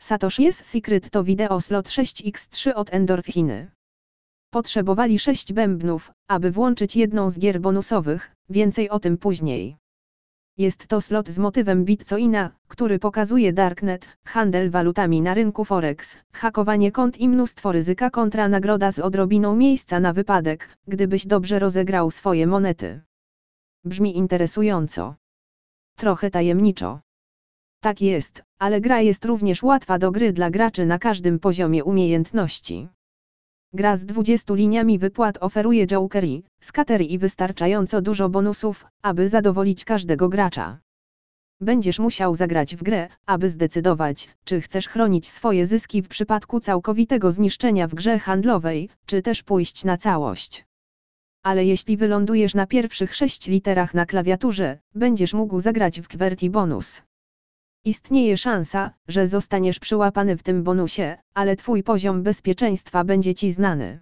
Satoshi's Secret to wideo slot 6x3 od Endorphiny. Potrzebowali 6 bębnów, aby włączyć jedną z gier bonusowych, więcej o tym później. Jest to slot z motywem Bitcoina, który pokazuje Darknet, handel walutami na rynku Forex, hakowanie kont i mnóstwo ryzyka kontra nagroda z odrobiną miejsca na wypadek, gdybyś dobrze rozegrał swoje monety. Brzmi interesująco. Trochę tajemniczo. Tak jest, ale gra jest również łatwa do gry dla graczy na każdym poziomie umiejętności. Gra z 20 liniami wypłat oferuje Jokery, skatery i wystarczająco dużo bonusów, aby zadowolić każdego gracza. Będziesz musiał zagrać w grę, aby zdecydować, czy chcesz chronić swoje zyski w przypadku całkowitego zniszczenia w grze handlowej, czy też pójść na całość. Ale jeśli wylądujesz na pierwszych sześć literach na klawiaturze, będziesz mógł zagrać w QWERTY bonus. Istnieje szansa, że zostaniesz przyłapany w tym bonusie, ale twój poziom bezpieczeństwa będzie ci znany.